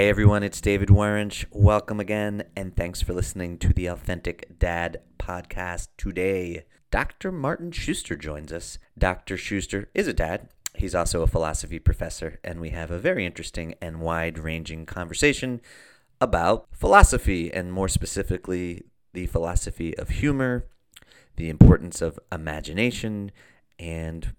Hey everyone, it's David Waranch. Welcome again, and thanks for listening to the Authentic Dad podcast today. Dr. Martin Shuster joins us. Dr. Shuster is a dad. He's also a philosophy professor, and we have a very interesting and wide ranging conversation about philosophy, and more specifically, the philosophy of humor, the importance of imagination, and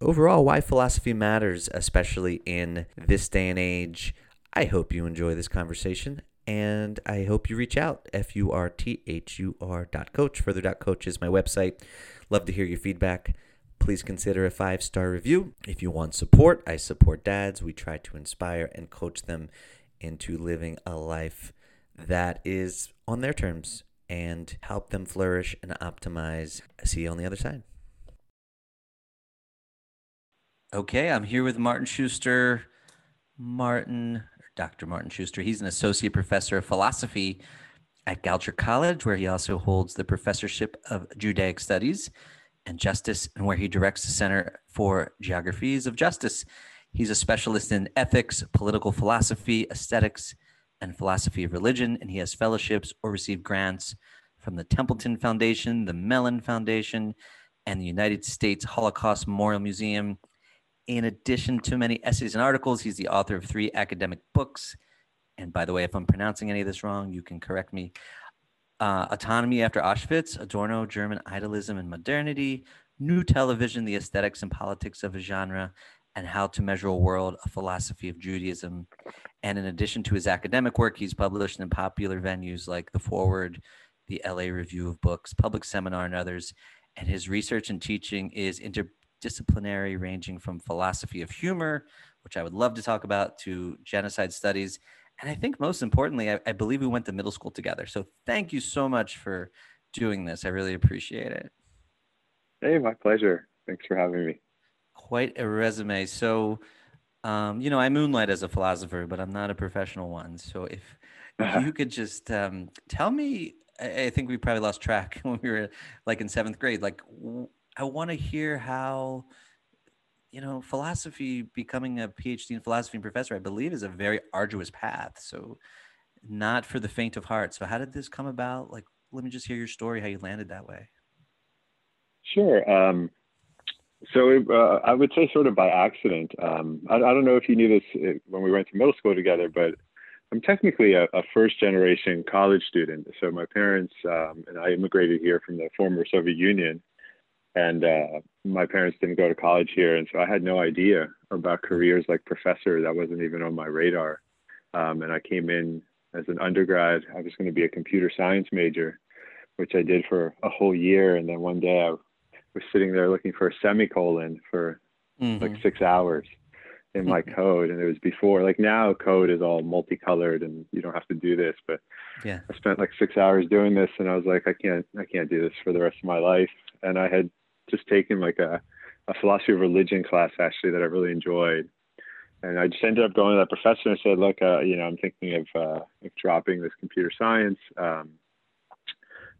overall why philosophy matters, especially in this day and age. I hope you enjoy this conversation and I hope you reach out. F U R T H U R dot coach. Further dot coach is my website. Love to hear your feedback. Please consider a five star review. If you want support, I support dads. We try to inspire and coach them into living a life that is on their terms and help them flourish and optimize. See you on the other side. Okay, I'm here with Martin Shuster. Martin, Dr. Martin Shuster, he's an associate professor of philosophy at Goucher College, where he also holds the professorship of Judaic Studies and Justice, and where he directs the Center for Geographies of Justice. He's a specialist in ethics, political philosophy, aesthetics, and philosophy of religion, and he has fellowships or received grants from the Templeton Foundation, the Mellon Foundation, and the United States Holocaust Memorial Museum in addition to many essays and articles, he's the author of three academic books. And by the way, if I'm pronouncing any of this wrong, you can correct me. Uh, Autonomy After Auschwitz, Adorno, German Idealism and Modernity, New Television, The Aesthetics and Politics of a Genre, and How to Measure a World, A Philosophy of Judaism. And in addition to his academic work, he's published in popular venues like The Forward, the LA Review of Books, Public Seminar, and others. And his research and teaching is inter- disciplinary, ranging from philosophy of humor, which I would love to talk about, to genocide studies. And I think most importantly, I, I believe we went to middle school together. So thank you so much for doing this. I really appreciate it. Hey, my pleasure. Thanks for having me. Quite a resume. So, um, you know, I moonlight as a philosopher, but I'm not a professional one. So if, if you could just um, tell me, I, I think we probably lost track when we were like in seventh grade, like I want to hear how, you know, philosophy, becoming a PhD in philosophy and professor, I believe is a very arduous path. So, not for the faint of heart. So, how did this come about? Like, let me just hear your story, how you landed that way. Sure. Um, so, uh, I would say sort of by accident. Um, I, I, don't know if you knew this uh, when we went to middle school together, but I'm technically a, a first generation college student. So, my parents um, and I immigrated here from the former Soviet Union and uh, my parents didn't go to college here, and so I had no idea about careers like professor. That wasn't even on my radar. Um, and I came in as an undergrad. I was going to be a computer science major, which I did for a whole year. And then one day I was sitting there looking for a semicolon for mm-hmm. like six hours in my mm-hmm. code and it was before like now code is all multicolored and you don't have to do this but yeah i spent like six hours doing this and i was like i can't i can't do this for the rest of my life and i had just taken like a, a philosophy of religion class actually that I really enjoyed. And I just ended up going to that professor and said, look, uh, you know, I'm thinking of, uh, of dropping this computer science, um,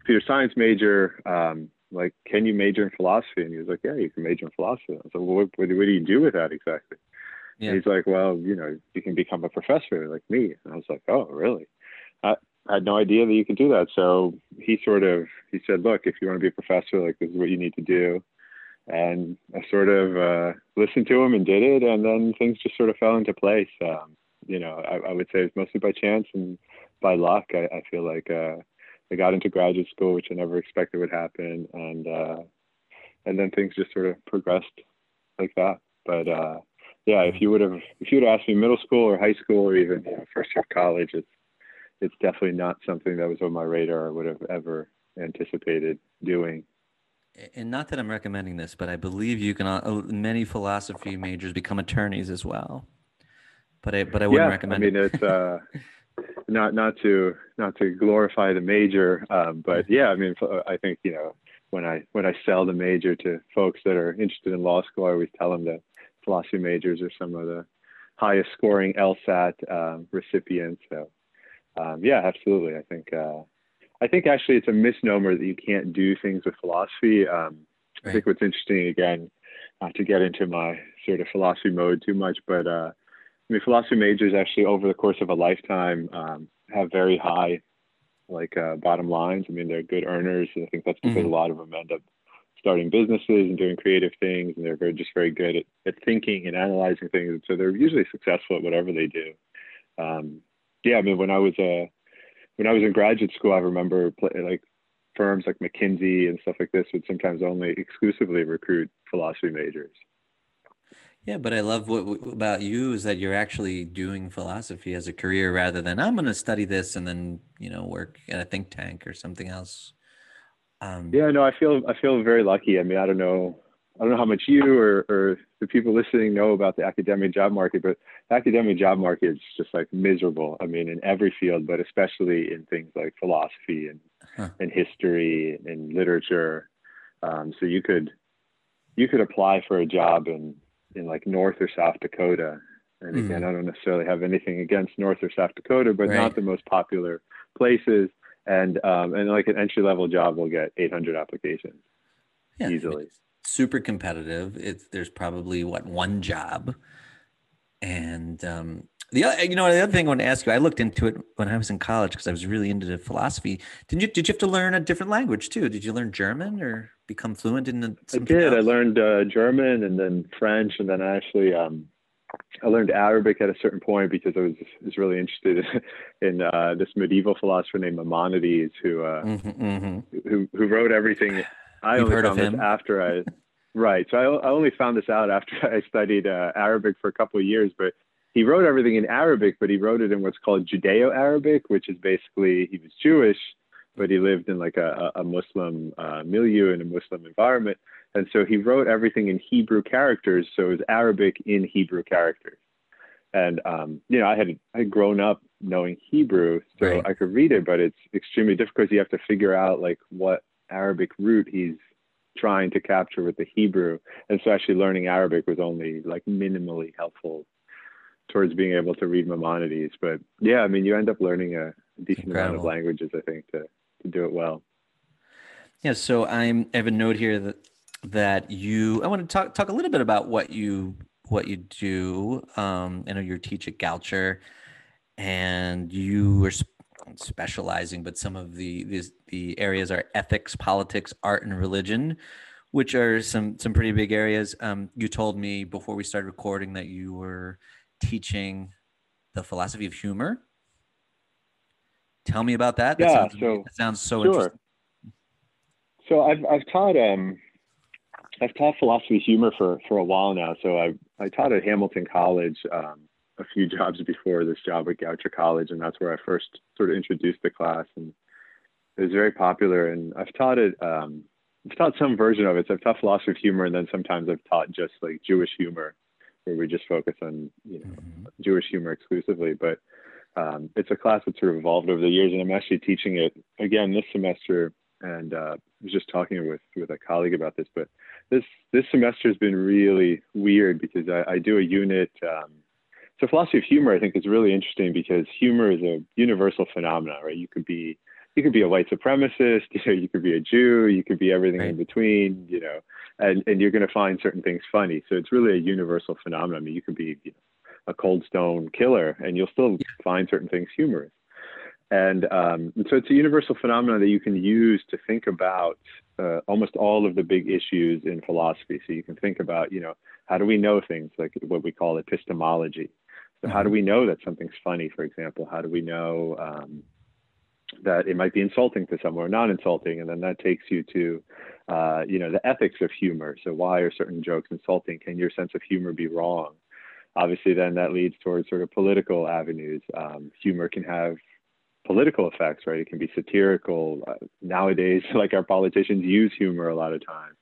computer science major. Um, like, can you major in philosophy? And he was like, yeah, you can major in philosophy. I was like, well, what, what, do you do with that exactly? Yeah. he's like, well, you know, you can become a professor like me. And I was like, oh, really? I had no idea that you could do that. So he sort of he said, "Look, if you want to be a professor, like this is what you need to do." And I sort of uh, listened to him and did it, and then things just sort of fell into place. Um, you know, I, I, would say it's mostly by chance and by luck. I, I feel like uh, I got into graduate school, which I never expected would happen, and uh, and then things just sort of progressed like that. But uh, yeah, if you would have if you would asked me middle school or high school or even you know, first year of college, it's it's definitely not something that was on my radar I would have ever anticipated doing. And not that I'm recommending this, but I believe you can. Uh, many philosophy majors become attorneys as well. But I, but I wouldn't yeah, recommend. I mean, it. it's uh, not not to not to glorify the major, um, but yeah, I mean, I think you know when I when I sell the major to folks that are interested in law school, I always tell them that philosophy majors are some of the highest scoring LSAT um, recipients. So um, yeah, absolutely. I think uh, I think actually it's a misnomer that you can't do things with philosophy. Um, right. I think what's interesting again, not to get into my sort of philosophy mode too much, but uh, I mean, philosophy majors actually over the course of a lifetime um, have very high like uh, bottom lines. I mean, they're good earners. And I think that's because mm-hmm. a lot of them end up starting businesses and doing creative things, and they're very, just very good at, at thinking and analyzing things. And so they're usually successful at whatever they do. Um, yeah, I mean, when I was uh, when I was in graduate school, I remember play, like firms like McKinsey and stuff like this would sometimes only exclusively recruit philosophy majors. Yeah, but I love what about you is that you're actually doing philosophy as a career rather than I'm going to study this and then you know work at a think tank or something else. Um, yeah, no, I feel I feel very lucky. I mean, I don't know, I don't know how much you or, or the people listening know about the academic job market, but the academic job market is just like miserable. I mean, in every field, but especially in things like philosophy and huh. and history and literature. Um, so you could you could apply for a job in in like North or South Dakota. And mm-hmm. again, mm. I don't necessarily have anything against North or South Dakota, but right. not the most popular places. And um, and like an entry level job will get 800 applications yeah, easily. Super competitive. It's there's probably what one job, and um, the other, you know, the other thing I want to ask you, I looked into it when I was in college because I was really into philosophy. Did you did you have to learn a different language too? Did you learn German or become fluent in the? I did. Else? I learned uh, German and then French, and then I actually um, I learned Arabic at a certain point because I was was really interested in uh, this medieval philosopher named Maimonides, who uh, mm-hmm, mm-hmm. who who wrote everything. I You've only found this after I. Right. So I, I only found this out after I studied uh, Arabic for a couple of years, but he wrote everything in Arabic, but he wrote it in what's called Judeo-Arabic, which is basically he was Jewish, but he lived in like a, a Muslim uh, milieu in a Muslim environment. And so he wrote everything in Hebrew characters. So it was Arabic in Hebrew characters. And, um, you know, I had, I had grown up knowing Hebrew, so right. I could read it, but it's extremely difficult. You have to figure out like what Arabic root he's trying to capture with the Hebrew. And so actually learning Arabic was only like minimally helpful towards being able to read Maimonides. But yeah, I mean, you end up learning a decent Incredible. amount of languages, I think, to, to do it well. Yeah. So I'm, I have a note here that, that you, I want to talk, talk a little bit about what you, what you do. Um, I know you teach at Goucher and you are specializing, but some of the, these, the areas are ethics, politics, art, and religion which are some some pretty big areas. Um, you told me before we started recording that you were teaching the philosophy of humor. Tell me about that. that yeah, sounds, so that sounds so sure. interesting. So I've I've taught um I've taught philosophy of humor for for a while now. So I I taught at Hamilton College um, a few jobs before this job at Goucher College, and that's where I first sort of introduced the class, and it was very popular. And I've taught it. Um, I've taught some version of it. So I've taught philosophy of humor, and then sometimes I've taught just like Jewish humor where we just focus on you know mm-hmm. Jewish humor exclusively. But um, it's a class that's sort of evolved over the years, and I'm actually teaching it again this semester. And uh, I was just talking with with a colleague about this, but this this semester has been really weird because I, I do a unit. Um, so philosophy of humor, I think, is really interesting because humor is a universal phenomenon, right? You could be you could be a white supremacist, you know, you could be a Jew, you could be everything right. in between, you know, and, and you're going to find certain things funny. So it's really a universal phenomenon. I mean, you could be you know, a cold stone killer and you'll still yeah. find certain things humorous. And, um, and so it's a universal phenomenon that you can use to think about uh, almost all of the big issues in philosophy. So you can think about, you know, how do we know things like what we call epistemology? So how do mm-hmm. we know that something's funny, for example? How do we know, um, that it might be insulting to someone or not insulting? And then that takes you to uh, you know the ethics of humor. So why are certain jokes insulting? Can your sense of humor be wrong? Obviously then that leads towards sort of political avenues. Um, humor can have political effects right? It can be satirical. Uh, nowadays like our politicians use humor a lot of times.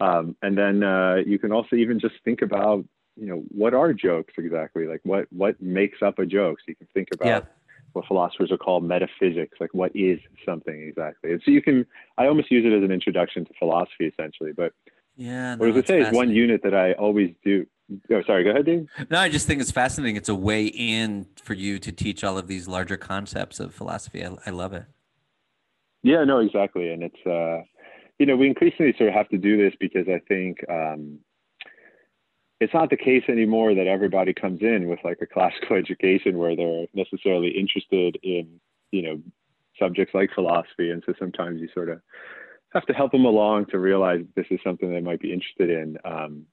Um, and then uh, you can also even just think about you know what are jokes exactly like what what makes up a joke so you can think about yeah what philosophers are called metaphysics, like what is something exactly. And so you can, I almost use it as an introduction to philosophy essentially. But yeah, no, what I was say is one unit that I always do. Oh, sorry, go ahead, Dave. No, I just think it's fascinating. It's a way in for you to teach all of these larger concepts of philosophy. I, I love it. Yeah, no, exactly. And it's, uh, you know, we increasingly sort of have to do this because I think, um, it's not the case anymore that everybody comes in with like a classical education where they're necessarily interested in you know subjects like philosophy and so sometimes you sort of have to help them along to realize this is something they might be interested in um,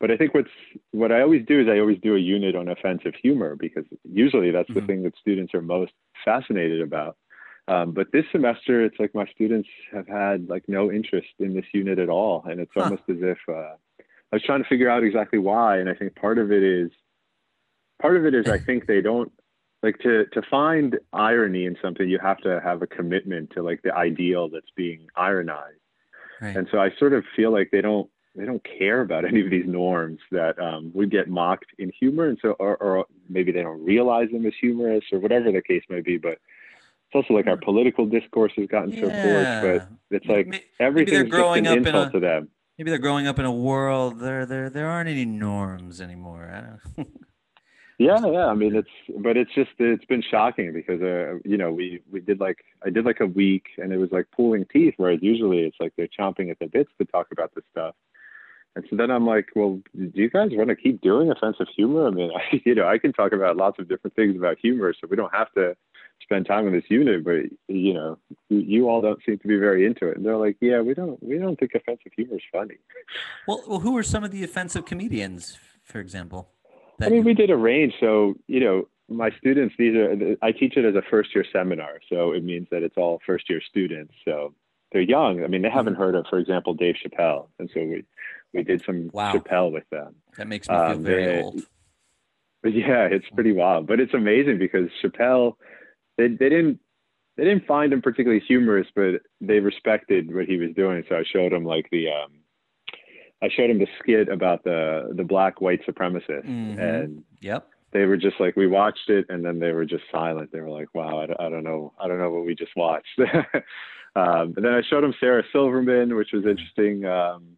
but I think what's what I always do is I always do a unit on offensive humor because usually that's the mm-hmm. thing that students are most fascinated about. Um, but this semester, it's like my students have had like no interest in this unit at all, and it's huh. almost as if uh, I was trying to figure out exactly why. And I think part of it is part of it is I think they don't like to to find irony in something. You have to have a commitment to like the ideal that's being ironized. Right. And so I sort of feel like they don't they don't care about any of these norms that um, would get mocked in humor, and so or, or, maybe they don't realize them as humorous or whatever the case may be. But it's also like our hmm. political discourse has gotten yeah. so coarse, but it's like everything's just an up insult a, to them. Maybe they're growing up in a world there there there aren't any norms anymore. I don't. yeah, yeah. I mean, it's but it's just it's been shocking because uh, you know we we did like I did like a week and it was like pulling teeth, whereas usually it's like they're chomping at the bits to talk about this stuff. And so then I'm like, well, do you guys want to keep doing offensive humor? I mean, I, you know, I can talk about lots of different things about humor, so we don't have to spend time in this unit. But you know, you, you all don't seem to be very into it. And they're like, yeah, we don't, we don't think offensive humor is funny. Well, well, who are some of the offensive comedians, for example? I mean, we did a range. So you know, my students, these are, I teach it as a first year seminar, so it means that it's all first year students. So they're young. I mean, they haven't mm-hmm. heard of, for example, Dave Chappelle, and so we we did some wow. Chappelle with them. That makes me feel um, very they, old. But yeah, it's pretty wild. But it's amazing because Chappelle, they they didn't they didn't find him particularly humorous, but they respected what he was doing. So I showed him like the um, I showed him the skit about the the black white supremacist, mm-hmm. and yep, they were just like we watched it, and then they were just silent. They were like, "Wow, I, I don't know, I don't know what we just watched." um, and then I showed him Sarah Silverman, which was interesting. Um,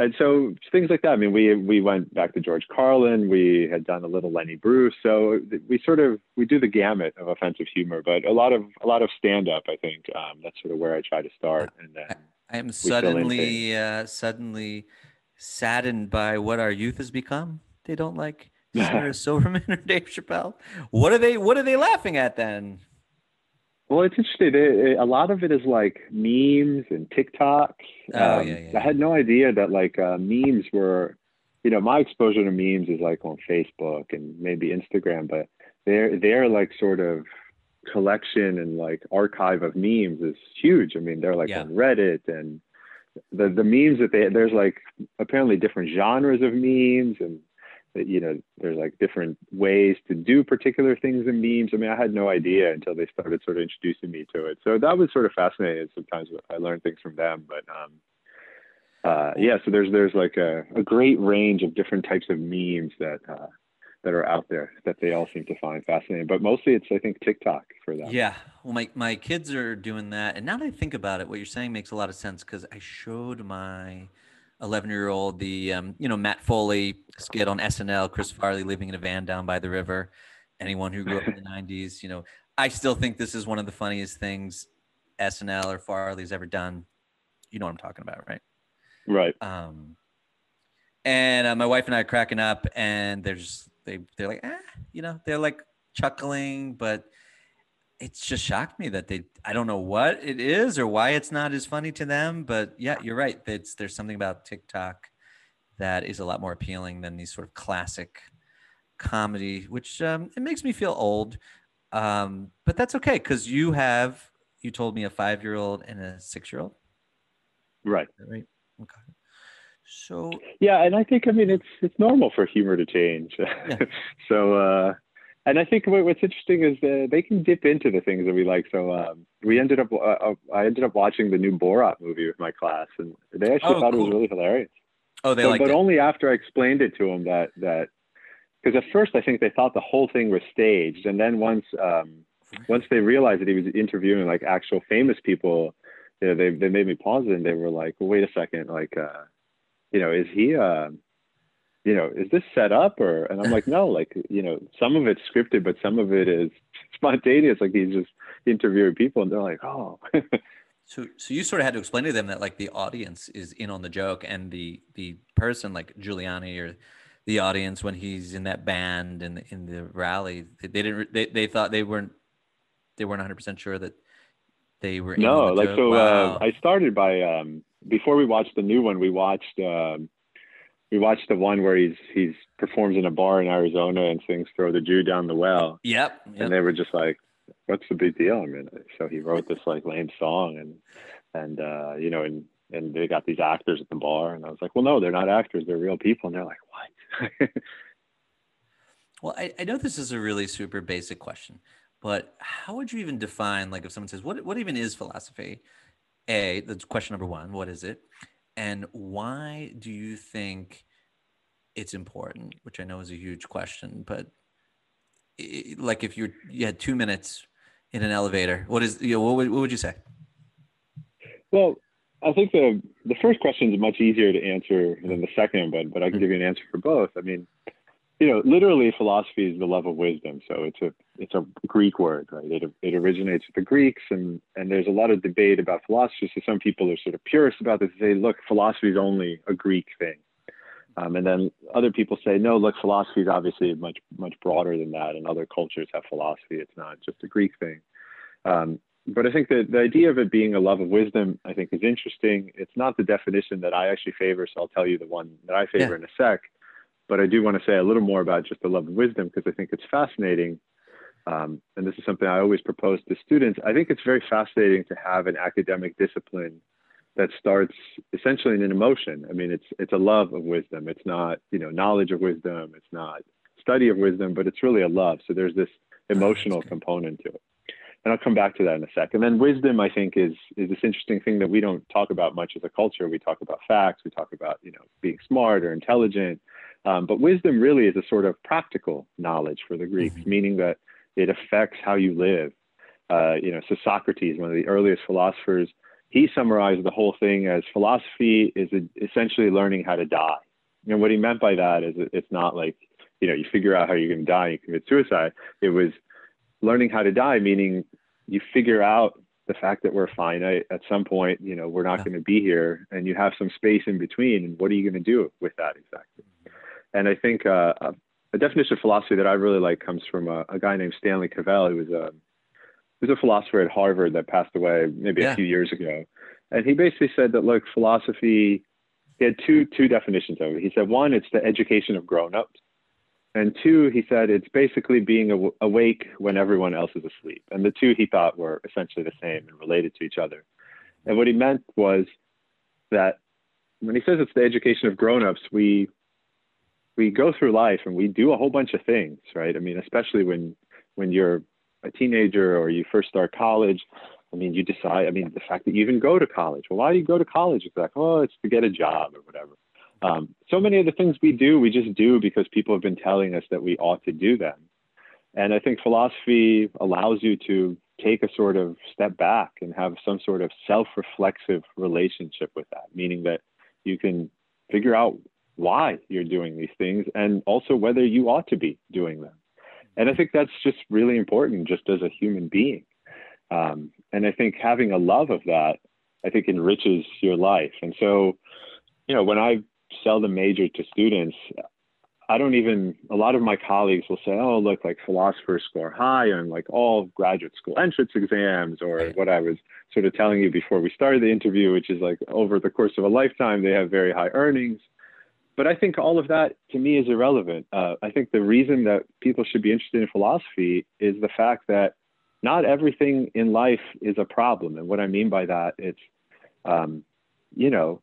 and so things like that. I mean, we we went back to George Carlin. We had done a little Lenny Bruce. So we sort of we do the gamut of offensive humor, but a lot of a lot of stand up. I think um, that's sort of where I try to start. And then I am suddenly uh, suddenly saddened by what our youth has become. They don't like Sarah Silverman or Dave Chappelle. What are they? What are they laughing at then? Well, it's interesting. It, it, a lot of it is like memes and TikTok. Oh, um, yeah, yeah. I had no idea that like uh, memes were, you know, my exposure to memes is like on Facebook and maybe Instagram, but they're they're like sort of collection and like archive of memes is huge. I mean, they're like yeah. on Reddit and the the memes that they there's like apparently different genres of memes and you know, there's like different ways to do particular things in memes. I mean, I had no idea until they started sort of introducing me to it. So that was sort of fascinating. Sometimes I learned things from them, but um, uh, yeah. So there's there's like a, a great range of different types of memes that uh, that are out there that they all seem to find fascinating. But mostly it's I think TikTok for them. Yeah. Well, my my kids are doing that, and now that I think about it, what you're saying makes a lot of sense because I showed my 11 year old, the, um, you know, Matt Foley skit on SNL, Chris Farley living in a van down by the river. Anyone who grew up in the 90s, you know, I still think this is one of the funniest things SNL or Farley's ever done. You know what I'm talking about, right? Right. Um, and uh, my wife and I are cracking up, and they're just they they're like, ah, you know, they're like chuckling, but it's just shocked me that they I don't know what it is or why it's not as funny to them, but yeah, you're right. It's there's something about TikTok that is a lot more appealing than these sort of classic comedy, which um, it makes me feel old. Um, but that's okay because you have you told me a five year old and a six year old. Right. Right. Okay. So yeah, and I think I mean it's it's normal for humor to change. Yeah. so uh, and I think what's interesting is uh, they can dip into the things that we like. So um, we ended up, uh, uh, I ended up watching the new Borat movie with my class, and they actually oh, thought cool. it was really hilarious. Oh, they so, liked but it. only after I explained it to them that that because at first I think they thought the whole thing was staged, and then once um, once they realized that he was interviewing like actual famous people, you know, they they made me pause it, and they were like, well, "Wait a second, like, uh, you know, is he?" Uh, you know, is this set up or? And I'm like, no, like, you know, some of it's scripted, but some of it is spontaneous. Like he's just interviewing people, and they're like, oh. So, so you sort of had to explain to them that like the audience is in on the joke, and the the person like Giuliani or the audience when he's in that band and in, the rally, they, they didn't they, they thought they weren't they weren't 100 percent sure that they were. No, like joke. so. Wow. Uh, I started by um, before we watched the new one. We watched um, we watched the one where he's he's performs in a bar in Arizona and sings "Throw the Jew Down the Well." Yep. yep. And they were just like, "What's the big deal?" I mean, so he wrote this like lame song, and and uh, you know, and and they got these actors at the bar, and I was like, "Well, no, they're not actors; they're real people." And they're like, "What?" well, I, I know this is a really super basic question, but how would you even define like if someone says, "What what even is philosophy?" A, that's question number one. What is it? And why do you think it's important? Which I know is a huge question, but it, like if you're you had two minutes in an elevator, what is you know, what would, what would you say? Well, I think the the first question is much easier to answer than the second, but but I can hmm. give you an answer for both. I mean, you know, literally philosophy is the love of wisdom. So it's a it's a Greek word, right? It it originates with the Greeks, and and there's a lot of debate about philosophy. So some people are sort of purists about this. They say, look, philosophy is only a Greek thing, um, and then other people say, no, look, philosophy is obviously much much broader than that, and other cultures have philosophy. It's not just a Greek thing. Um, but I think that the idea of it being a love of wisdom, I think, is interesting. It's not the definition that I actually favor, so I'll tell you the one that I favor yeah. in a sec. But I do want to say a little more about just the love of wisdom because I think it's fascinating. Um, and this is something I always propose to students. I think it's very fascinating to have an academic discipline that starts essentially in an emotion. I mean, it's it's a love of wisdom. It's not you know knowledge of wisdom. It's not study of wisdom, but it's really a love. So there's this emotional component to it and I'll come back to that in a sec. And then wisdom, I think, is is this interesting thing that we don't talk about much as a culture. We talk about facts, we talk about you know being smart or intelligent, um, but wisdom really is a sort of practical knowledge for the Greeks, mm-hmm. meaning that it affects how you live. Uh, you know, so Socrates, one of the earliest philosophers, he summarized the whole thing as philosophy is essentially learning how to die. And what he meant by that is it's not like you know you figure out how you're going to die and you commit suicide. It was learning how to die, meaning you figure out the fact that we're finite at some point, you know, we're not yeah. going to be here and you have some space in between. And what are you going to do with that exactly? And I think uh, a, a, definition of philosophy that I really like comes from a, a guy named Stanley Cavell, who was a, who was a philosopher at Harvard that passed away maybe yeah. a few years ago. And he basically said that, look, philosophy, he had two, two definitions of it. He said, one, it's the education of grown-ups. And two, he said it's basically being aw- awake when everyone else is asleep. And the two he thought were essentially the same and related to each other. And what he meant was that when he says it's the education of grown-ups, we we go through life and we do a whole bunch of things, right? I mean, especially when when you're a teenager or you first start college. I mean, you decide. I mean, the fact that you even go to college. Well, why do you go to college? It's like, oh, it's to get a job or whatever. Um, so many of the things we do, we just do because people have been telling us that we ought to do them. And I think philosophy allows you to take a sort of step back and have some sort of self reflexive relationship with that, meaning that you can figure out why you're doing these things and also whether you ought to be doing them. And I think that's just really important just as a human being. Um, and I think having a love of that, I think enriches your life. And so, you know, when I sell the major to students, I don't even, a lot of my colleagues will say, oh, look, like philosophers score high on like all graduate school entrance exams, or what I was sort of telling you before we started the interview, which is like over the course of a lifetime, they have very high earnings. But I think all of that to me is irrelevant. Uh, I think the reason that people should be interested in philosophy is the fact that not everything in life is a problem. And what I mean by that, it's, um, you know,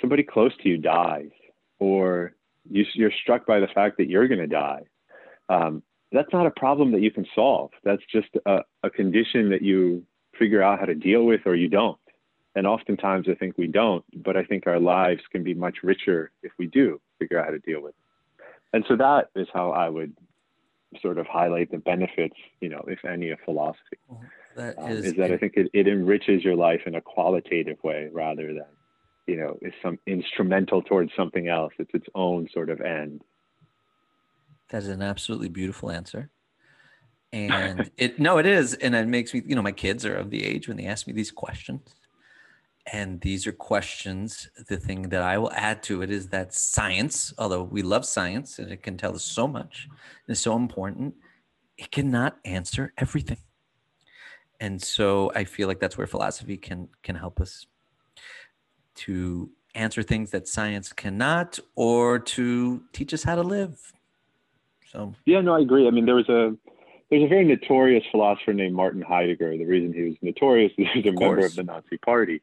somebody close to you dies or you, are struck by the fact that you're going to die, um, that's not a problem that you can solve. That's just a, a condition that you figure out how to deal with or you don't. And oftentimes I think we don't, but I think our lives can be much richer if we do figure out how to deal with it. And so that is how I would sort of highlight the benefits, you know, if any, of philosophy. That um, is, is, that I think it, it enriches your life in a qualitative way rather than you know is some instrumental towards something else. It's its own sort of end. That is an absolutely beautiful answer. And it no it is. And it makes me you know my kids are of the age when they ask me these questions And these are questions. The thing that I will add to it is that science, although we love science and it can tell us so much, is so important, it cannot answer everything. And so I feel like that's where philosophy can can help us to answer things that science cannot or to teach us how to live. So Yeah, no, I agree. I mean there was a there's a very notorious philosopher named Martin Heidegger. The reason he was notorious is he was a member of the Nazi Party,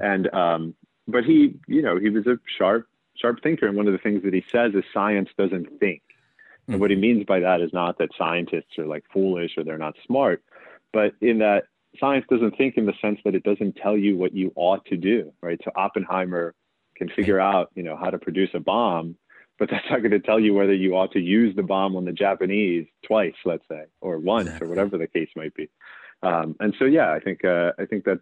and um, but he, you know, he was a sharp, sharp thinker. And one of the things that he says is science doesn't think. Mm-hmm. And what he means by that is not that scientists are like foolish or they're not smart, but in that science doesn't think in the sense that it doesn't tell you what you ought to do, right? So Oppenheimer can figure out, you know, how to produce a bomb, but that's not going to tell you whether you ought to use the bomb on the Japanese twice, let's say, or once, exactly. or whatever the case might be. Um, and so, yeah, I think uh, I think that's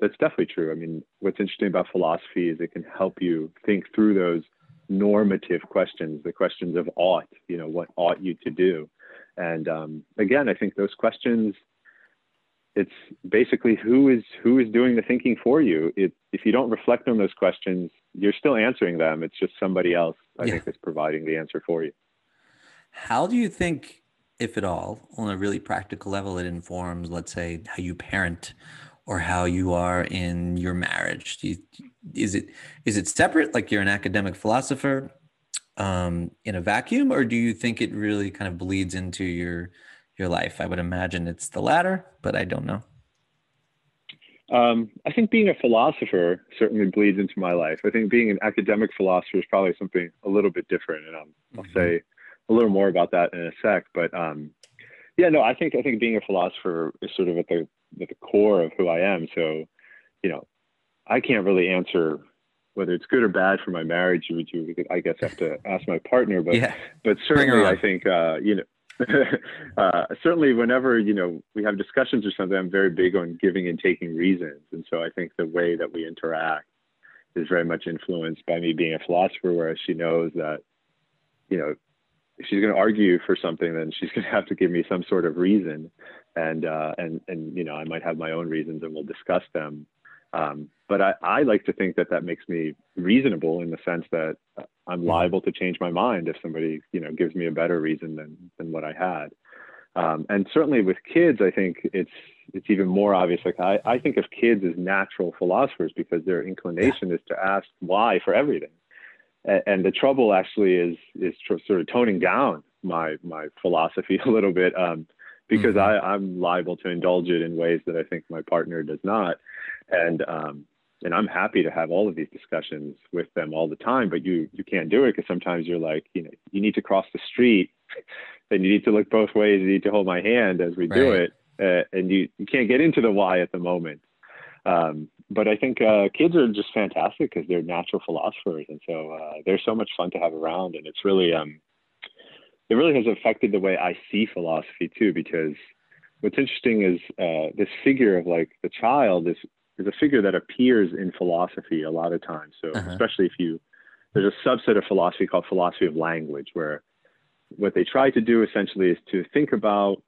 that's definitely true. I mean, what's interesting about philosophy is it can help you think through those normative questions, the questions of ought. You know, what ought you to do? And um, again, I think those questions. It's basically who is who is doing the thinking for you. It, if you don't reflect on those questions, you're still answering them. It's just somebody else I yeah. think is providing the answer for you. How do you think, if at all, on a really practical level, it informs, let's say, how you parent or how you are in your marriage? You, is it is it separate, like you're an academic philosopher um, in a vacuum, or do you think it really kind of bleeds into your your life? I would imagine it's the latter, but I don't know. Um, I think being a philosopher certainly bleeds into my life. I think being an academic philosopher is probably something a little bit different, and um, I'll mm-hmm. say a little more about that in a sec. But um, yeah, no, I think I think being a philosopher is sort of at the at the core of who I am. So, you know, I can't really answer whether it's good or bad for my marriage. You would, I guess, have to ask my partner. But yeah. but certainly, I think uh, you know uh, certainly whenever you know we have discussions or something i'm very big on giving and taking reasons and so i think the way that we interact is very much influenced by me being a philosopher whereas she knows that you know if she's going to argue for something then she's going to have to give me some sort of reason and uh, and and you know i might have my own reasons and we'll discuss them um, but I, I like to think that that makes me reasonable in the sense that I'm mm-hmm. liable to change my mind if somebody, you know, gives me a better reason than than what I had. Um, and certainly with kids, I think it's it's even more obvious. Like I, I think of kids as natural philosophers because their inclination is to ask why for everything. And, and the trouble actually is is sort of toning down my my philosophy a little bit um, because mm-hmm. I, I'm liable to indulge it in ways that I think my partner does not. And um, and I'm happy to have all of these discussions with them all the time, but you you can't do it because sometimes you're like, you know, you need to cross the street, and you need to look both ways. You need to hold my hand as we right. do it, uh, and you you can't get into the why at the moment. Um, but I think uh, kids are just fantastic because they're natural philosophers, and so uh, they're so much fun to have around, and it's really um, it really has affected the way I see philosophy too. Because what's interesting is uh, this figure of like the child is is a figure that appears in philosophy a lot of times. So uh-huh. especially if you there's a subset of philosophy called philosophy of language, where what they try to do essentially is to think about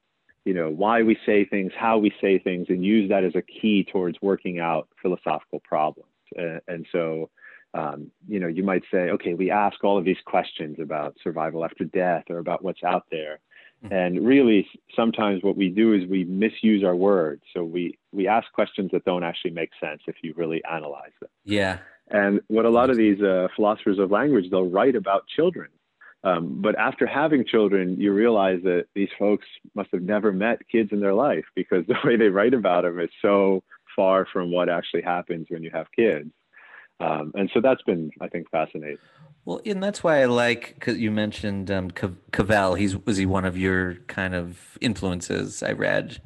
you know why we say things, how we say things, and use that as a key towards working out philosophical problems. And, and so um, you know you might say, okay, we ask all of these questions about survival after death or about what's out there Mm-hmm. And really, sometimes what we do is we misuse our words. So we we ask questions that don't actually make sense if you really analyze them. Yeah. And what a lot of these uh, philosophers of language they'll write about children. Um, but after having children, you realize that these folks must have never met kids in their life because the way they write about them is so far from what actually happens when you have kids. Um, and so that's been, I think, fascinating. Well, and that's why I like because you mentioned um, Cavell. He's was he one of your kind of influences? I read,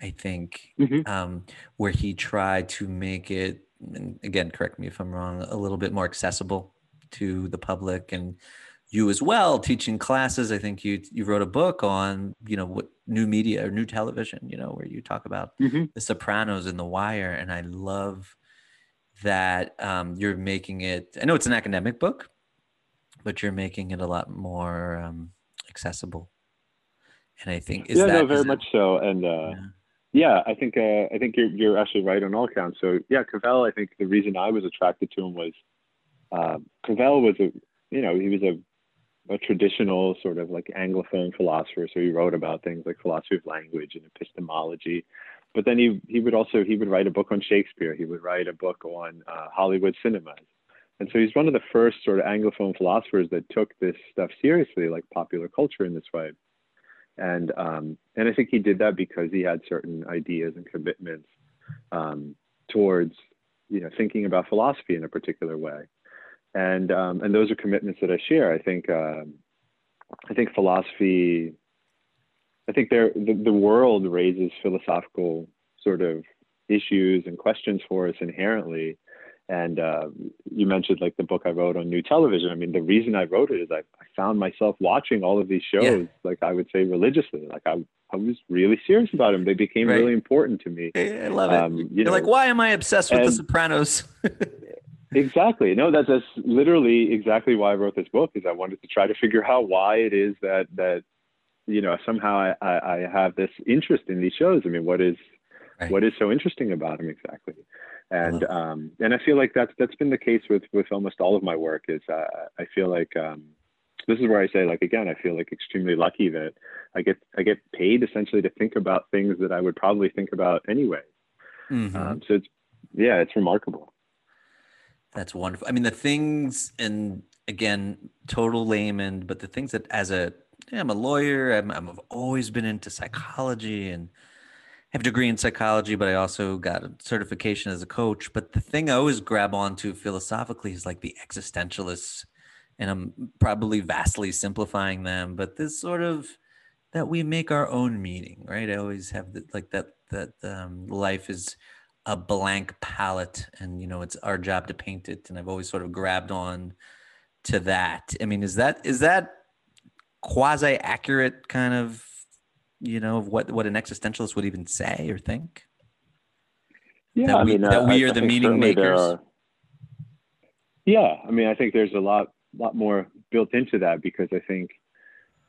I think, mm-hmm. um, where he tried to make it. And again, correct me if I'm wrong. A little bit more accessible to the public, and you as well teaching classes. I think you you wrote a book on you know what new media or new television. You know where you talk about mm-hmm. The Sopranos and The Wire, and I love that um, you're making it. I know it's an academic book, but you're making it a lot more um, accessible. And I think is yeah, that, no, very much so. And uh, yeah. yeah, I think uh, I think you're you're actually right on all counts. So yeah, Cavell. I think the reason I was attracted to him was uh, Cavell was a you know he was a a traditional sort of like Anglophone philosopher. So he wrote about things like philosophy of language and epistemology. But then he he would also he would write a book on Shakespeare. He would write a book on uh, Hollywood cinemas. And so he's one of the first sort of Anglophone philosophers that took this stuff seriously, like popular culture in this way. And um, and I think he did that because he had certain ideas and commitments um, towards you know thinking about philosophy in a particular way and um, and those are commitments that I share. I think um, I think philosophy. I think there the, the world raises philosophical sort of issues and questions for us inherently. And uh, you mentioned like the book I wrote on new television. I mean, the reason I wrote it is I, I found myself watching all of these shows, yeah. like I would say religiously. Like I, I was really serious about them. They became right. really important to me. I love it. Um, you You're know, like, why am I obsessed with and, The Sopranos? Exactly. No, that's, that's literally exactly why I wrote this book is I wanted to try to figure out why it is that, that, you know, somehow I, I, I have this interest in these shows. I mean, what is, right. what is so interesting about them exactly? And, um, and I feel like that's, that's been the case with, with almost all of my work is, uh, I feel like, um, this is where I say, like, again, I feel like extremely lucky that I get, I get paid essentially to think about things that I would probably think about anyway. Mm-hmm. Um, so it's, yeah, it's remarkable. That's wonderful. I mean, the things, and again, total layman, but the things that as a, yeah, I'm a lawyer, I'm, I've always been into psychology and have a degree in psychology, but I also got a certification as a coach. But the thing I always grab onto philosophically is like the existentialists, and I'm probably vastly simplifying them, but this sort of that we make our own meaning, right? I always have the, like that that um, life is a blank palette and you know it's our job to paint it and i've always sort of grabbed on to that i mean is that is that quasi accurate kind of you know what what an existentialist would even say or think yeah that I we, mean, that we I, are the meaning makers are, yeah i mean i think there's a lot lot more built into that because i think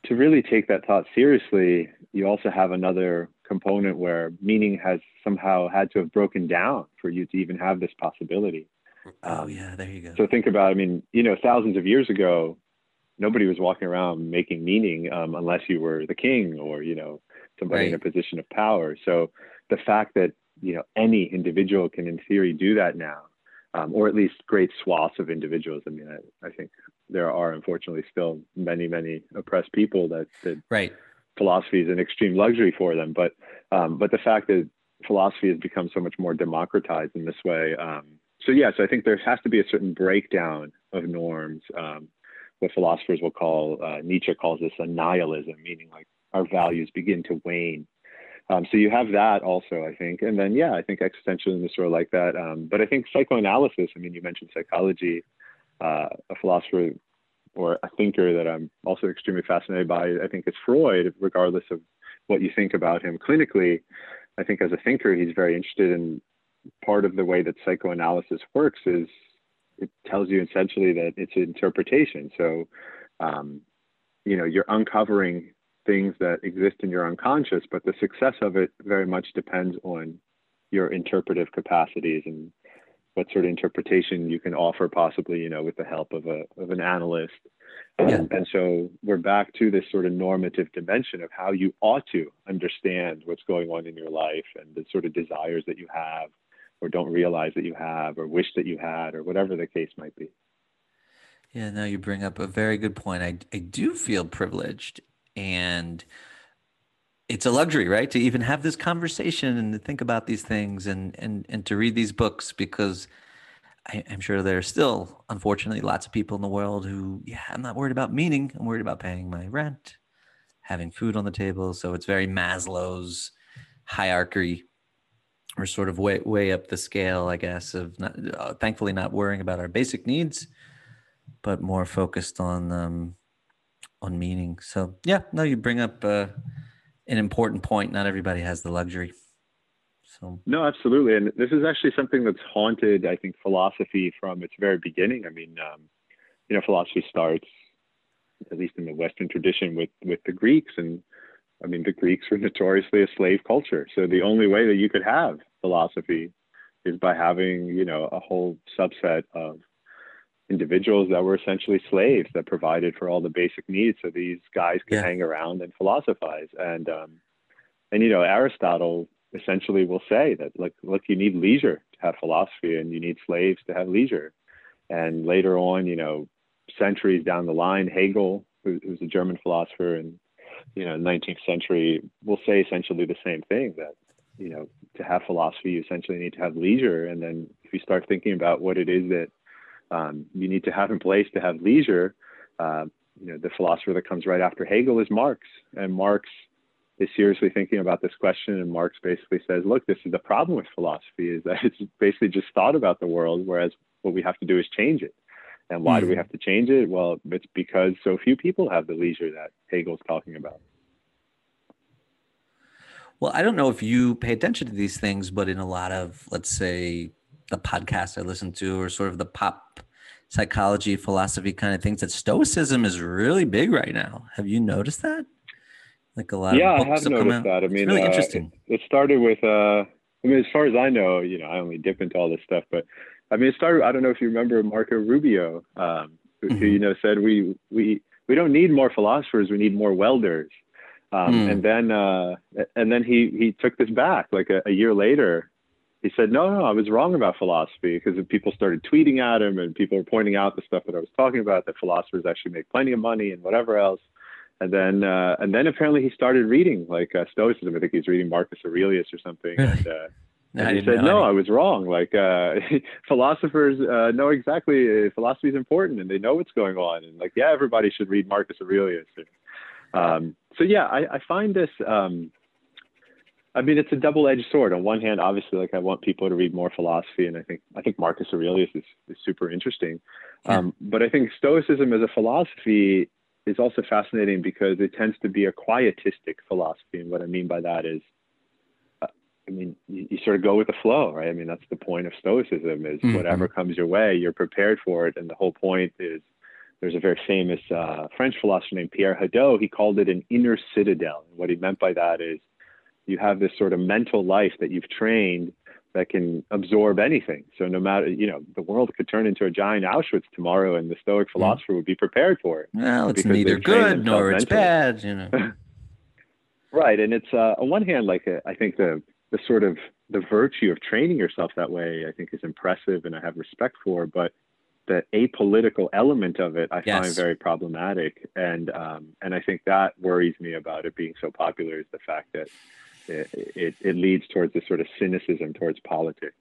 to really take that thought seriously you also have another component where meaning has somehow had to have broken down for you to even have this possibility. Oh yeah, there you go. So think about, I mean, you know, thousands of years ago, nobody was walking around making meaning um, unless you were the king or you know somebody right. in a position of power. So the fact that you know any individual can in theory do that now, um, or at least great swaths of individuals. I mean, I, I think there are unfortunately still many many oppressed people that that right philosophy is an extreme luxury for them. But um, but the fact that philosophy has become so much more democratized in this way. Um, so yes, yeah, so I think there has to be a certain breakdown of norms. Um, what philosophers will call uh, Nietzsche calls this a nihilism, meaning like our values begin to wane. Um, so you have that also, I think, and then yeah, I think existentialism is sort of like that. Um, but I think psychoanalysis. I mean, you mentioned psychology. Uh, a philosopher or a thinker that I'm also extremely fascinated by, I think is Freud, regardless of what you think about him clinically. I think as a thinker, he's very interested in part of the way that psychoanalysis works is it tells you essentially that it's an interpretation. So, um, you know, you're uncovering things that exist in your unconscious, but the success of it very much depends on your interpretive capacities and what sort of interpretation you can offer possibly you know with the help of a of an analyst yeah. and so we're back to this sort of normative dimension of how you ought to understand what's going on in your life and the sort of desires that you have or don't realize that you have or wish that you had or whatever the case might be yeah now you bring up a very good point i, I do feel privileged and it's a luxury, right? To even have this conversation and to think about these things and and and to read these books because I, am sure there are still, unfortunately, lots of people in the world who, yeah, I'm not worried about meaning. I'm worried about paying my rent, having food on the table. So it's very Maslow's hierarchy. We're sort of way way up the scale, I guess, of not, uh, thankfully not worrying about our basic needs, but more focused on um, on meaning. So yeah, no, you bring up. Uh, an important point. Not everybody has the luxury. So no, absolutely, and this is actually something that's haunted, I think, philosophy from its very beginning. I mean, um, you know, philosophy starts, at least in the Western tradition, with with the Greeks, and I mean, the Greeks were notoriously a slave culture. So the only way that you could have philosophy is by having, you know, a whole subset of individuals that were essentially slaves that provided for all the basic needs so these guys could yeah. hang around and philosophize and um and you know aristotle essentially will say that like look you need leisure to have philosophy and you need slaves to have leisure and later on you know centuries down the line hegel who, who's a german philosopher and you know 19th century will say essentially the same thing that you know to have philosophy you essentially need to have leisure and then if you start thinking about what it is that um, you need to have in place to have leisure. Uh, you know, the philosopher that comes right after Hegel is Marx, and Marx is seriously thinking about this question. And Marx basically says, look, this is the problem with philosophy is that it's basically just thought about the world, whereas what we have to do is change it. And why mm-hmm. do we hmm. have to change it? Well, it's because so few people have the leisure that Hegel's talking about. Well, I don't know if you pay attention to these things, but in a lot of, let's say, the podcasts I listen to or sort of the pop psychology, philosophy kind of things that stoicism is really big right now. Have you noticed that? Like a lot yeah, of I have noticed that. I mean, it's really uh, interesting. It, it, started with, uh, I mean, as far as I know, you know, I only dip into all this stuff, but I mean, it started. I don't know if you remember Marco Rubio, um, who, mm-hmm. who, you know said we we we don't need more philosophers, we need more welders. Um, mm. And then uh, and then he he took this back like a, a year later he said, no, no, I was wrong about philosophy because people started tweeting at him and people were pointing out the stuff that I was talking about, that philosophers actually make plenty of money and whatever else. And then, uh, and then apparently he started reading like uh, Stoicism. I think he's reading Marcus Aurelius or something. And, and he said, no, I was wrong. Like uh, philosophers uh, know exactly uh, philosophy is important and they know what's going on. And like, yeah, everybody should read Marcus Aurelius. Um, so yeah, I, I find this, um, I mean, it's a double-edged sword. On one hand, obviously, like I want people to read more philosophy, and I think I think Marcus Aurelius is, is super interesting. Yeah. Um, but I think Stoicism as a philosophy is also fascinating because it tends to be a quietistic philosophy, and what I mean by that is, I mean, you, you, sort of go with the flow, right? I mean, that's the point of Stoicism: is mm-hmm. whatever comes your way, you're prepared for it, and the whole point is. There's a very famous uh, French philosopher named Pierre Hadot. He called it an inner citadel. And what he meant by that is you have this sort of mental life that you've trained that can absorb anything. So no matter, you know, the world could turn into a giant Auschwitz tomorrow and the Stoic hmm. philosopher would be prepared for it. Well, it's neither good nor it's bad, you know. right. And it's, uh, on one hand, like, uh, I think the, the sort of the virtue of training yourself that way, I think is impressive and I have respect for, but the apolitical element of it, I yes. find very problematic. And, um, and I think that worries me about it being so popular is the fact that, it, it, leads towards this sort of cynicism towards politics.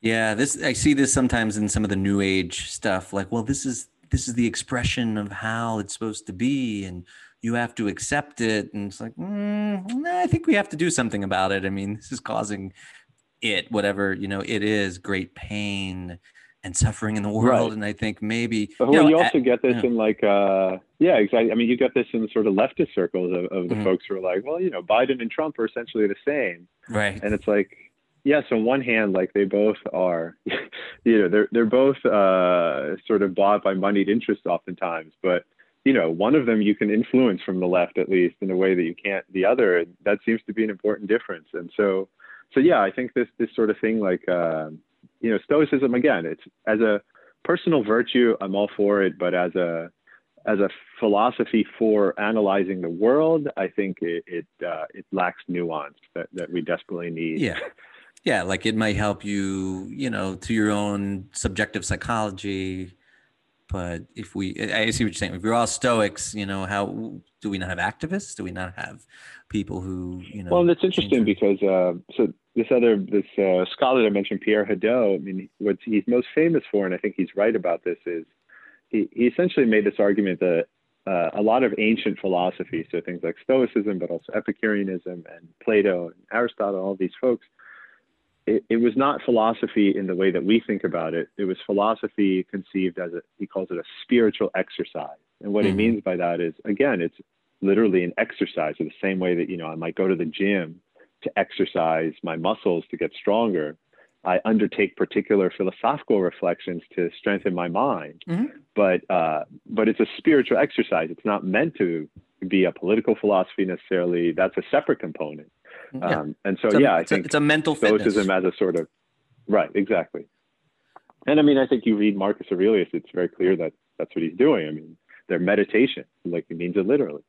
Yeah, this I see this sometimes in some of the new age stuff. Like, well, this is this is the expression of how it's supposed to be, and you have to accept it. And it's like, mm, I think we have to do something about it. I mean, this is causing it, whatever you know, it is great pain and suffering in the world. Right. And I think maybe but, you, know, you also at, get this in like uh yeah, exactly. I mean you get this in sort of leftist circles of, of the mm-hmm. folks who are like, well, you know, Biden and Trump are essentially the same. Right. And it's like yes, on one hand, like they both are, you know, they're they're both uh, sort of bought by moneyed interests oftentimes, but you know, one of them you can influence from the left at least in a way that you can't the other. That seems to be an important difference. And so, so yeah, I think this this sort of thing like uh, you know, stoicism again, it's as a personal virtue, I'm all for it, but as a as a philosophy for analyzing the world, I think it it, uh, it lacks nuance that, that we desperately need. Yeah, yeah, like it might help you, you know, to your own subjective psychology. But if we, I see what you're saying. If we're all Stoics, you know, how do we not have activists? Do we not have people who, you know? Well, that's interesting because uh, so this other this uh, scholar that I mentioned, Pierre Hadot. I mean, what he's most famous for, and I think he's right about this, is he, he essentially made this argument that uh, a lot of ancient philosophy, so things like Stoicism, but also Epicureanism and Plato and Aristotle, all these folks, it, it, was not philosophy in the way that we think about it. It was philosophy conceived as a, he calls it a spiritual exercise. And what mm-hmm. he means by that is, again, it's literally an exercise in the same way that, you know, I might go to the gym to exercise my muscles to get stronger. I undertake particular philosophical reflections to strengthen my mind. Mm-hmm. But uh, but it's a spiritual exercise. It's not meant to be a political philosophy necessarily. That's a separate component. Yeah. Um, and so, yeah, I think it's a mental stoicism fitness. as a sort of right, exactly. And I mean, I think you read Marcus Aurelius; it's very clear that that's what he's doing. I mean, their meditation, like it means it literally.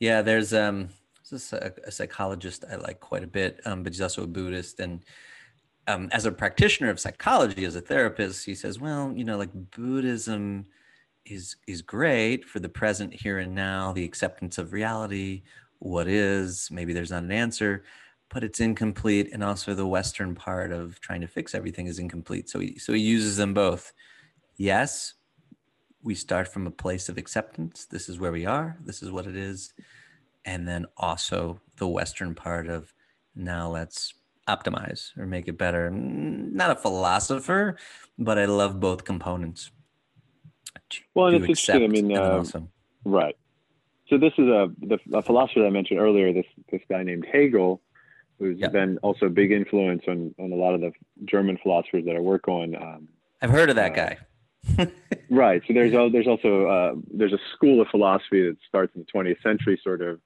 Yeah, there's um, this a, a psychologist I like quite a bit, um, but he's also a Buddhist, and um, as a practitioner of psychology, as a therapist, he says, well, you know, like Buddhism is is great for the present here and now, the acceptance of reality, what is, maybe there's not an answer, but it's incomplete. And also the Western part of trying to fix everything is incomplete. So he so he uses them both. Yes, we start from a place of acceptance. This is where we are, this is what it is. And then also the Western part of now let's optimize or make it better. Not a philosopher, but I love both components. Well, and it's interesting. I mean, uh, right. So this is a the a philosopher that I mentioned earlier. This this guy named Hegel, who's yep. been also a big influence on on a lot of the German philosophers that I work on. Um, I've heard of that uh, guy. right. So there's there's also uh, there's a school of philosophy that starts in the 20th century, sort of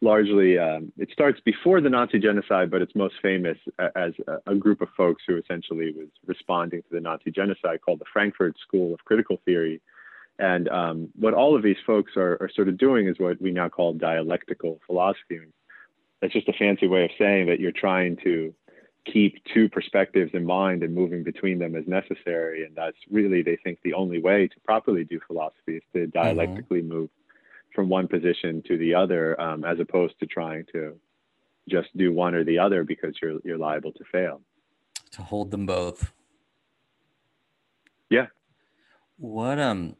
largely um, it starts before the Nazi genocide, but it's most famous as a, a, group of folks who essentially was responding to the Nazi genocide called the Frankfurt School of Critical Theory. And um, what all of these folks are, are, sort of doing is what we now call dialectical philosophy. That's just a fancy way of saying that you're trying to keep two perspectives in mind and moving between them as necessary. And that's really, they think, the only way to properly do philosophy is to mm-hmm. dialectically mm-hmm. move from one position to the other, um, as opposed to trying to just do one or the other because you're you're liable to fail. To hold them both. Yeah. What um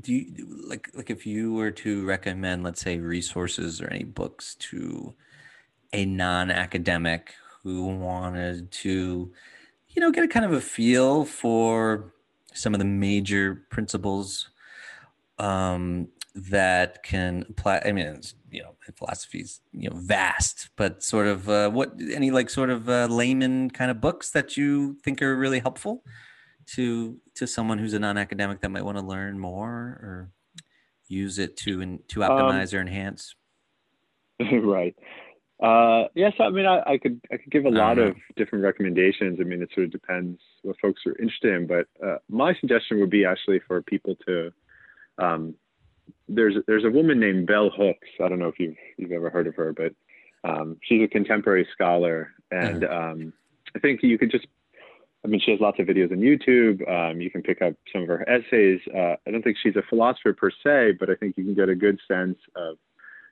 do you like like if you were to recommend let's say resources or any books to a non-academic who wanted to you know get a kind of a feel for some of the major principles um, that can apply. I mean, you know, philosophy's you know vast, but sort of uh, what any like sort of uh, layman kind of books that you think are really helpful to to someone who's a non-academic that might want to learn more or use it to in, to um, optimize um, or enhance. right. Uh, yes, I mean, I, I, could I could give a lot of different recommendations. I mean, it sort of depends what folks are interested in, but uh, my suggestion would be actually for people to um, there's there's a woman named Bell Hooks. I don't know if you've you've ever heard of her, but um, she's a contemporary scholar, and uh-huh. um, I think you could just. I mean, she has lots of videos on YouTube. Um, you can pick up some of her essays. Uh, I don't think she's a philosopher per se, but I think you can get a good sense of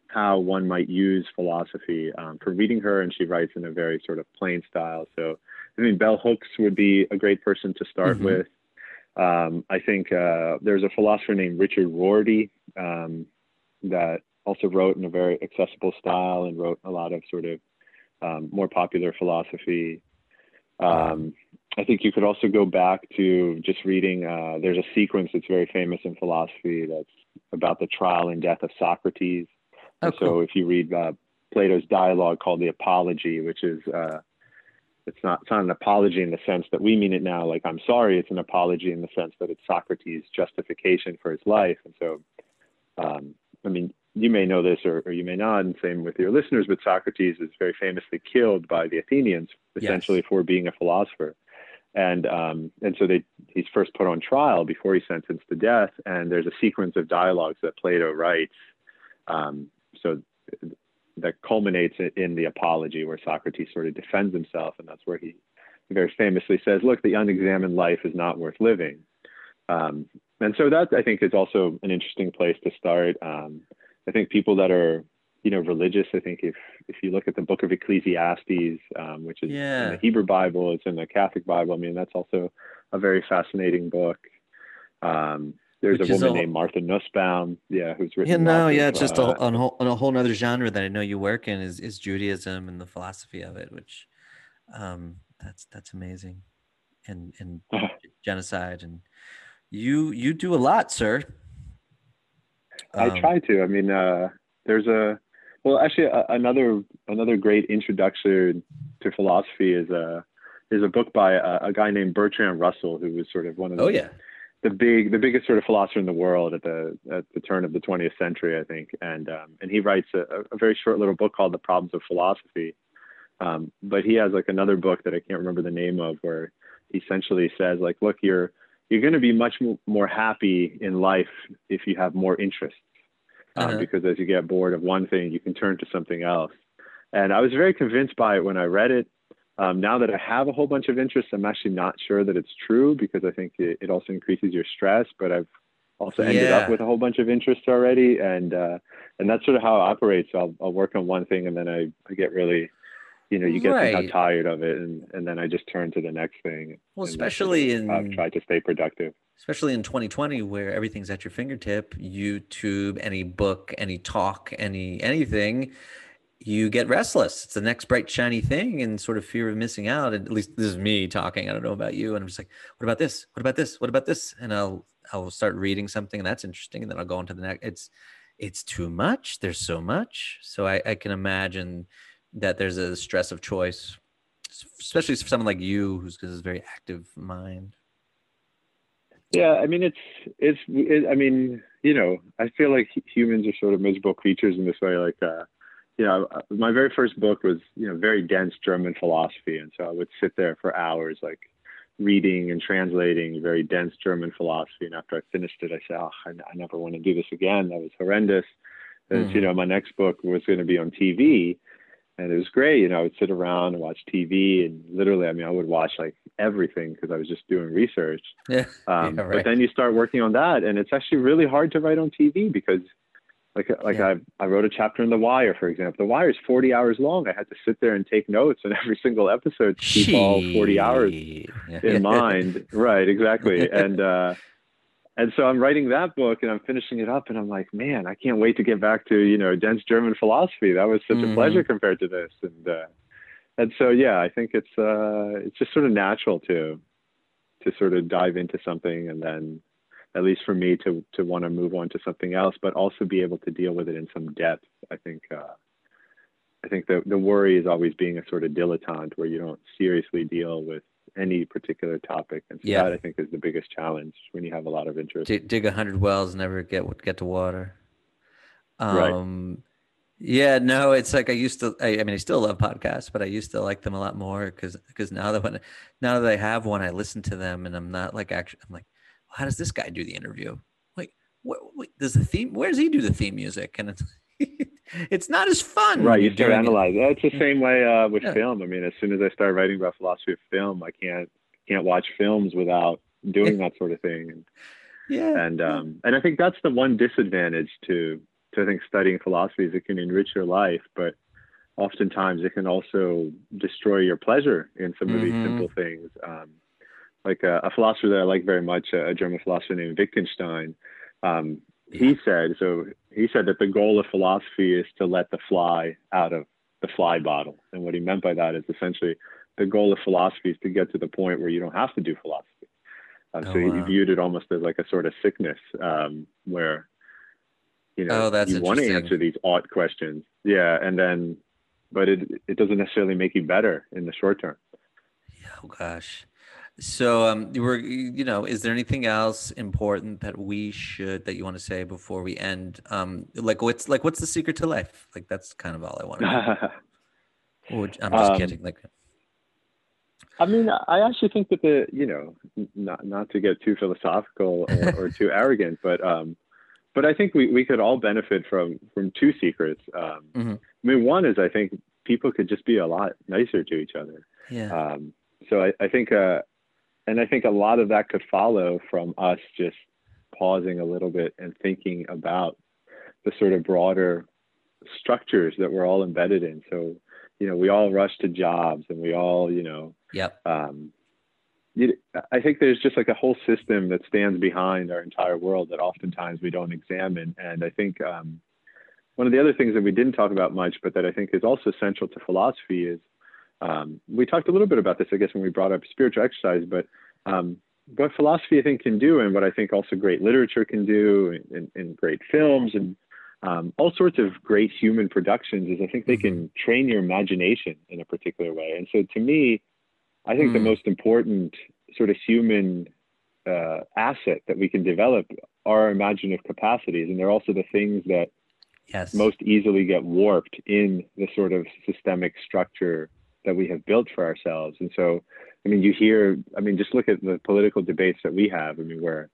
how one might use philosophy um, from reading her. And she writes in a very sort of plain style. So, I mean, Bell Hooks would be a great person to start mm-hmm. with. Um, I think uh, there's a philosopher named Richard Rorty um, that also wrote in a very accessible style and wrote a lot of sort of um, more popular philosophy. Um, I think you could also go back to just reading. Uh, there's a sequence that's very famous in philosophy that's about the trial and death of Socrates. Oh, cool. So if you read uh, Plato's dialogue called the Apology, which is uh, it's not it's not an apology in the sense that we mean it now like i'm sorry it's an apology in the sense that it's socrates justification for his life and so um, i mean you may know this or, or, you may not and same with your listeners but socrates is very famously killed by the athenians essentially yes. for being a philosopher and um, and so they he's first put on trial before he's sentenced to death and there's a sequence of dialogues that plato writes um, so that culminates in the apology where Socrates sort of defends himself. And that's where he very famously says, look, the unexamined life is not worth living. Um, and so that I think is also an interesting place to start. Um, I think people that are, you know, religious, I think if, if you look at the book of Ecclesiastes, um, which is yeah. in the Hebrew Bible, it's in the Catholic Bible. I mean, that's also a very fascinating book. Um, there's Which a woman a, named Martha Nussbaum, yeah, who's written. Yeah, no, yeah, it's just uh, a, on, a whole, on a whole other genre that I know you work in is, is Judaism and the philosophy of it, which um, that's that's amazing, and and uh-huh. genocide, and you you do a lot, sir. Um, I try to. I mean, uh, there's a well, actually, uh, another another great introduction to philosophy is a is a book by a, a guy named Bertrand Russell, who was sort of one of the oh yeah. the big the biggest sort of philosopher in the world at the at the turn of the 20th century, I think, and um, and he writes a, a, very short little book called The Problems of Philosophy. Um, but he has like another book that I can't remember the name of, where he essentially says like, look, you're you're going to be much more happy in life if you have more interests, um, uh-huh. because as you get bored of one thing, you can turn to something else. And I was very convinced by it when I read it. Um, now that I have a whole bunch of interests, I'm actually not sure that it's true because I think it, it also increases your stress. But I've also ended yeah. up with a whole bunch of interests already, and uh, and that's sort of how it operates. So I'll, I'll work on one thing, and then I, I get really, you know, you get right. tired of it, and and then I just turn to the next thing. Well, especially in I've tried to stay productive. Especially in 2020, where everything's at your fingertip, YouTube, any book, any talk, any anything you get restless. It's the next bright, shiny thing and sort of fear of missing out. And at least this is me talking. I don't know about you. And I'm just like, what about this? What about this? What about this? And I'll I'll start reading something and that's interesting. And then I'll go on to the next. It's it's too much. There's so much. So I, I can imagine that there's a stress of choice, especially for someone like you who's got very active mind. Yeah, I mean, it's it's. It, I mean, you know, I feel like humans are sort of miserable creatures in this way. Like, uh, you know, my very first book was, you know, very dense German philosophy. And so I would sit there for hours, like reading and translating very dense German philosophy. And after I finished it, I said, oh, I, I never want to do this again. That was horrendous. And, mm-hmm. you know, my next book was going to be on TV. And it was great. You know, I would sit around and watch TV. And literally, I mean, I would watch like everything because I was just doing research. Yeah. Um, yeah right. But then you start working on that. And it's actually really hard to write on TV because – like like yeah. I I wrote a chapter in The Wire, for example. The Wire is 40 hours long. I had to sit there and take notes on every single episode to keep all 40 hours in mind. right, exactly. And uh, and so I'm writing that book and I'm finishing it up and I'm like, man, I can't wait to get back to you know dense German philosophy. That was such mm-hmm. a pleasure compared to this. And uh, and so yeah, I think it's uh, it's just sort of natural to to sort of dive into something and then at least for me to to want to move on to something else, but also be able to deal with it in some depth. I think uh, I think the the worry is always being a sort of dilettante where you don't seriously deal with any particular topic, and so yeah. that I think is the biggest challenge when you have a lot of interest. D- dig a hundred wells, never get get to water. Um, right. Yeah, no, it's like I used to. I, I, mean, I still love podcasts, but I used to like them a lot more because because now that when now that I have one, I listen to them, and I'm not like actually. I'm like, how does this guy do the interview? Like, what, what does the theme? Where does he do the theme music? And it's it's not as fun. Right. You start analyze. It. It's the same way uh, with yeah. film. I mean, as soon as I start writing about philosophy of film, I can't can't watch films without doing that sort of thing. And, yeah. And um and I think that's the one disadvantage to to I think studying philosophy is it can enrich your life, but oftentimes it can also destroy your pleasure in some of mm-hmm. these simple things. Um, like a, a, philosopher that I like very much, a, German philosopher named Wittgenstein. Um, he said so. He said that the goal of philosophy is to let the fly out of the fly bottle, and what he meant by that is essentially the goal of philosophy is to get to the point where you don't have to do philosophy. Um, oh, so he, wow. viewed it almost as like a sort of sickness, um, where you know oh, you want to answer these odd questions, yeah, and then but it it doesn't necessarily make you better in the short term. Oh gosh. So, um, you were, you know, is there anything else important that we should that you want to say before we end? Um, like what's like what's the secret to life? Like that's kind of all I want. To I'm just um, kidding. Like, I mean, I actually think that the, you know, not not to get too philosophical or, or too arrogant, but um, but I think we we could all benefit from from two secrets. Um, mm-hmm. I mean, one is I think people could just be a lot nicer to each other. Yeah. Um, so I, I think uh, and I think a lot of that could follow from us just pausing a little bit and thinking about the sort of broader structures that we're all embedded in. So, you know, we all rush to jobs and we all, you know, yep. Um, I think there's just like a whole system that stands behind our entire world that oftentimes we don't examine. And I think um, one of the other things that we didn't talk about much, but that I think is also central to philosophy is um, we talked a little bit about this, I guess, when we brought up spiritual exercise, but um, what philosophy I think can do, and what I think also great literature can do, and, and great films, and um, all sorts of great human productions, is I think they can mm-hmm. train your imagination in a particular way. And so, to me, I think mm. the most important sort of human uh, asset that we can develop are imaginative capacities, and they're also the things that yes. most easily get warped in the sort of systemic structure that we have built for ourselves. And so, I mean, you hear, I mean, just look at the political debates that we have. I mean, where,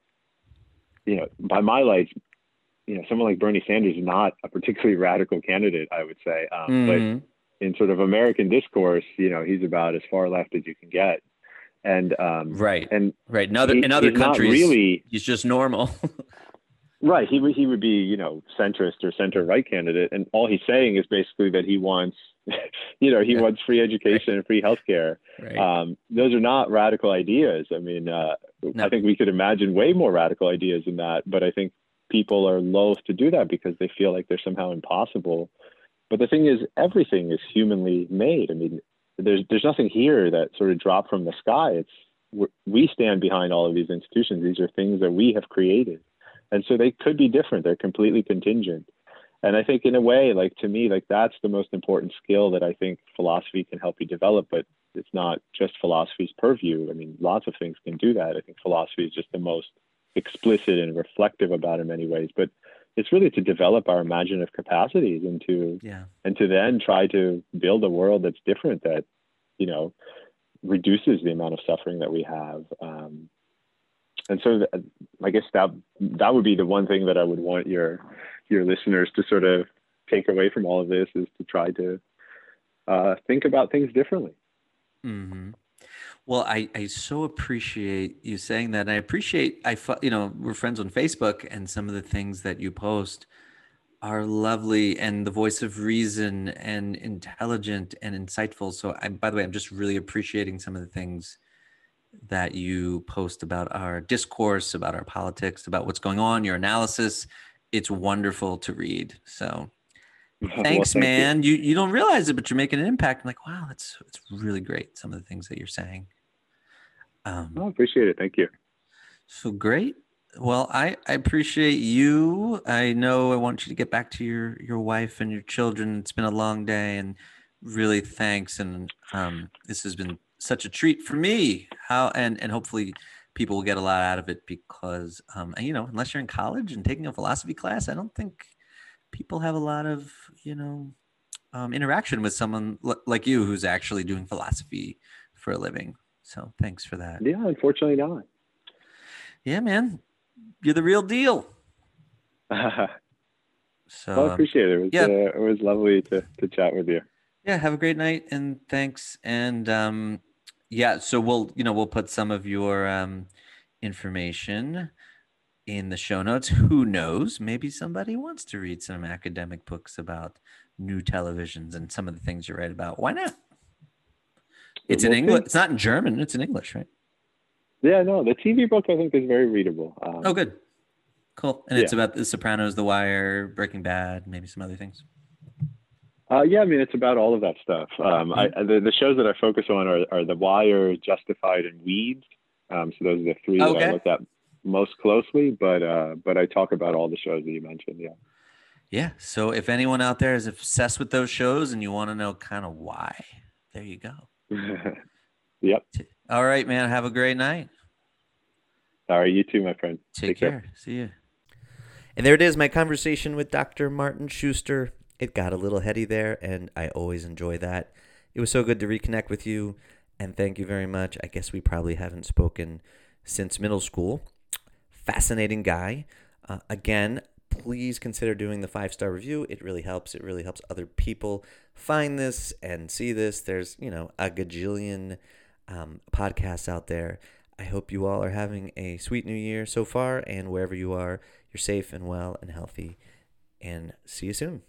you know, by my lights, you know, someone like Bernie Sanders is not a particularly radical candidate, I would say. Um, Mhm. But in sort of American discourse, you know, he's about as far left as you can get. And um, Right. and Right. In other he- in other countries, really he's just normal. Right. He would he would be, you know, centrist or center right candidate. And all he's saying is basically that he wants, you know, he Yeah. wants free education and free healthcare. right. Um, those are not radical ideas. I mean, uh, No. I think we could imagine way more radical ideas than that. But I think people are loath to do that because they feel like they're somehow impossible. But the thing is, everything is humanly made. I mean, there's there's nothing here that sort of dropped from the sky. It's we stand behind all of these institutions. These are things that we have created, and so they could be different. They're completely contingent. And I think, in a way, like to me, like that's the most important skill that I think philosophy can help you develop. But it's not just philosophy's purview. I mean, lots of things can do that. I think philosophy is just the most explicit and reflective about it in many ways. But it's really to develop our imaginative capacities and to yeah. and to then try to build a world that's different that you know reduces the amount of suffering that we have um, and so th- i guess that that would be the one thing that i would want your your listeners to sort of take away from all of this is to try to uh, think about things differently Mm-hmm. Well, I, I so appreciate you saying that. And I appreciate I you know we're friends on Facebook, and some of the things that you post are lovely and the voice of reason and intelligent and insightful. So, I, by the way, I'm just really appreciating some of the things that you post about our discourse, about our politics, about what's going on, your analysis. It's wonderful to read. So, Well, thanks thank man. You. you don't realize it but you're making an impact. I'm like wow that's it's really great some of the things that you're saying. Um I appreciate it. Thank you. So great. Well i i appreciate you. I know i want you to get back to your your wife and your children. It's been a long day and really thanks and um this has been such a treat for me how and and hopefully people will get a lot out of it because um you know unless you're in college and taking a philosophy class i don't think people have a lot of you know um, interaction with someone l- like you who's actually doing philosophy for a living so thanks for that yeah unfortunately not yeah man you're the real deal well, so I um, appreciate it. It was, yeah. uh, it was lovely to, to chat with you. yeah have a great night and thanks and um yeah so we'll you know we'll put some of your um information in the show notes. Who knows? Maybe somebody wants to read some academic books about new televisions and some of the things you write about. Why not? It's in english it's not in german it's in english right? Yeah, no, the TV book I think is very readable. Um, oh good. Cool. And it's about the sopranos the wire breaking bad maybe some other things Uh, yeah, I mean, it's about all of that stuff. Um, I, Mm-hmm. the, the shows that I focus on are, are The Wire, Justified, and Weeds. Um, so those are the three that I look at most closely. But uh, but I talk about all the shows that you mentioned. Yeah. Yeah. So if anyone out there is obsessed with those shows and you want to know kind of why, there you go. yep. All right, man. Have a great night. All right. You too, my friend. Take, care. See you. And there it is, my conversation with Dr. Martin Shuster. It got a little heady there, and I always enjoy that. It was so good to reconnect with you, and thank you very much. I guess we probably haven't spoken since middle school. Fascinating guy. Uh, again, please consider doing the five star review. It really helps. It really helps other people find this and see this. There's, you know, a gajillion um, podcasts out there. I hope you all are having a sweet new year so far, and wherever you are, you're safe and well and healthy. And see you soon.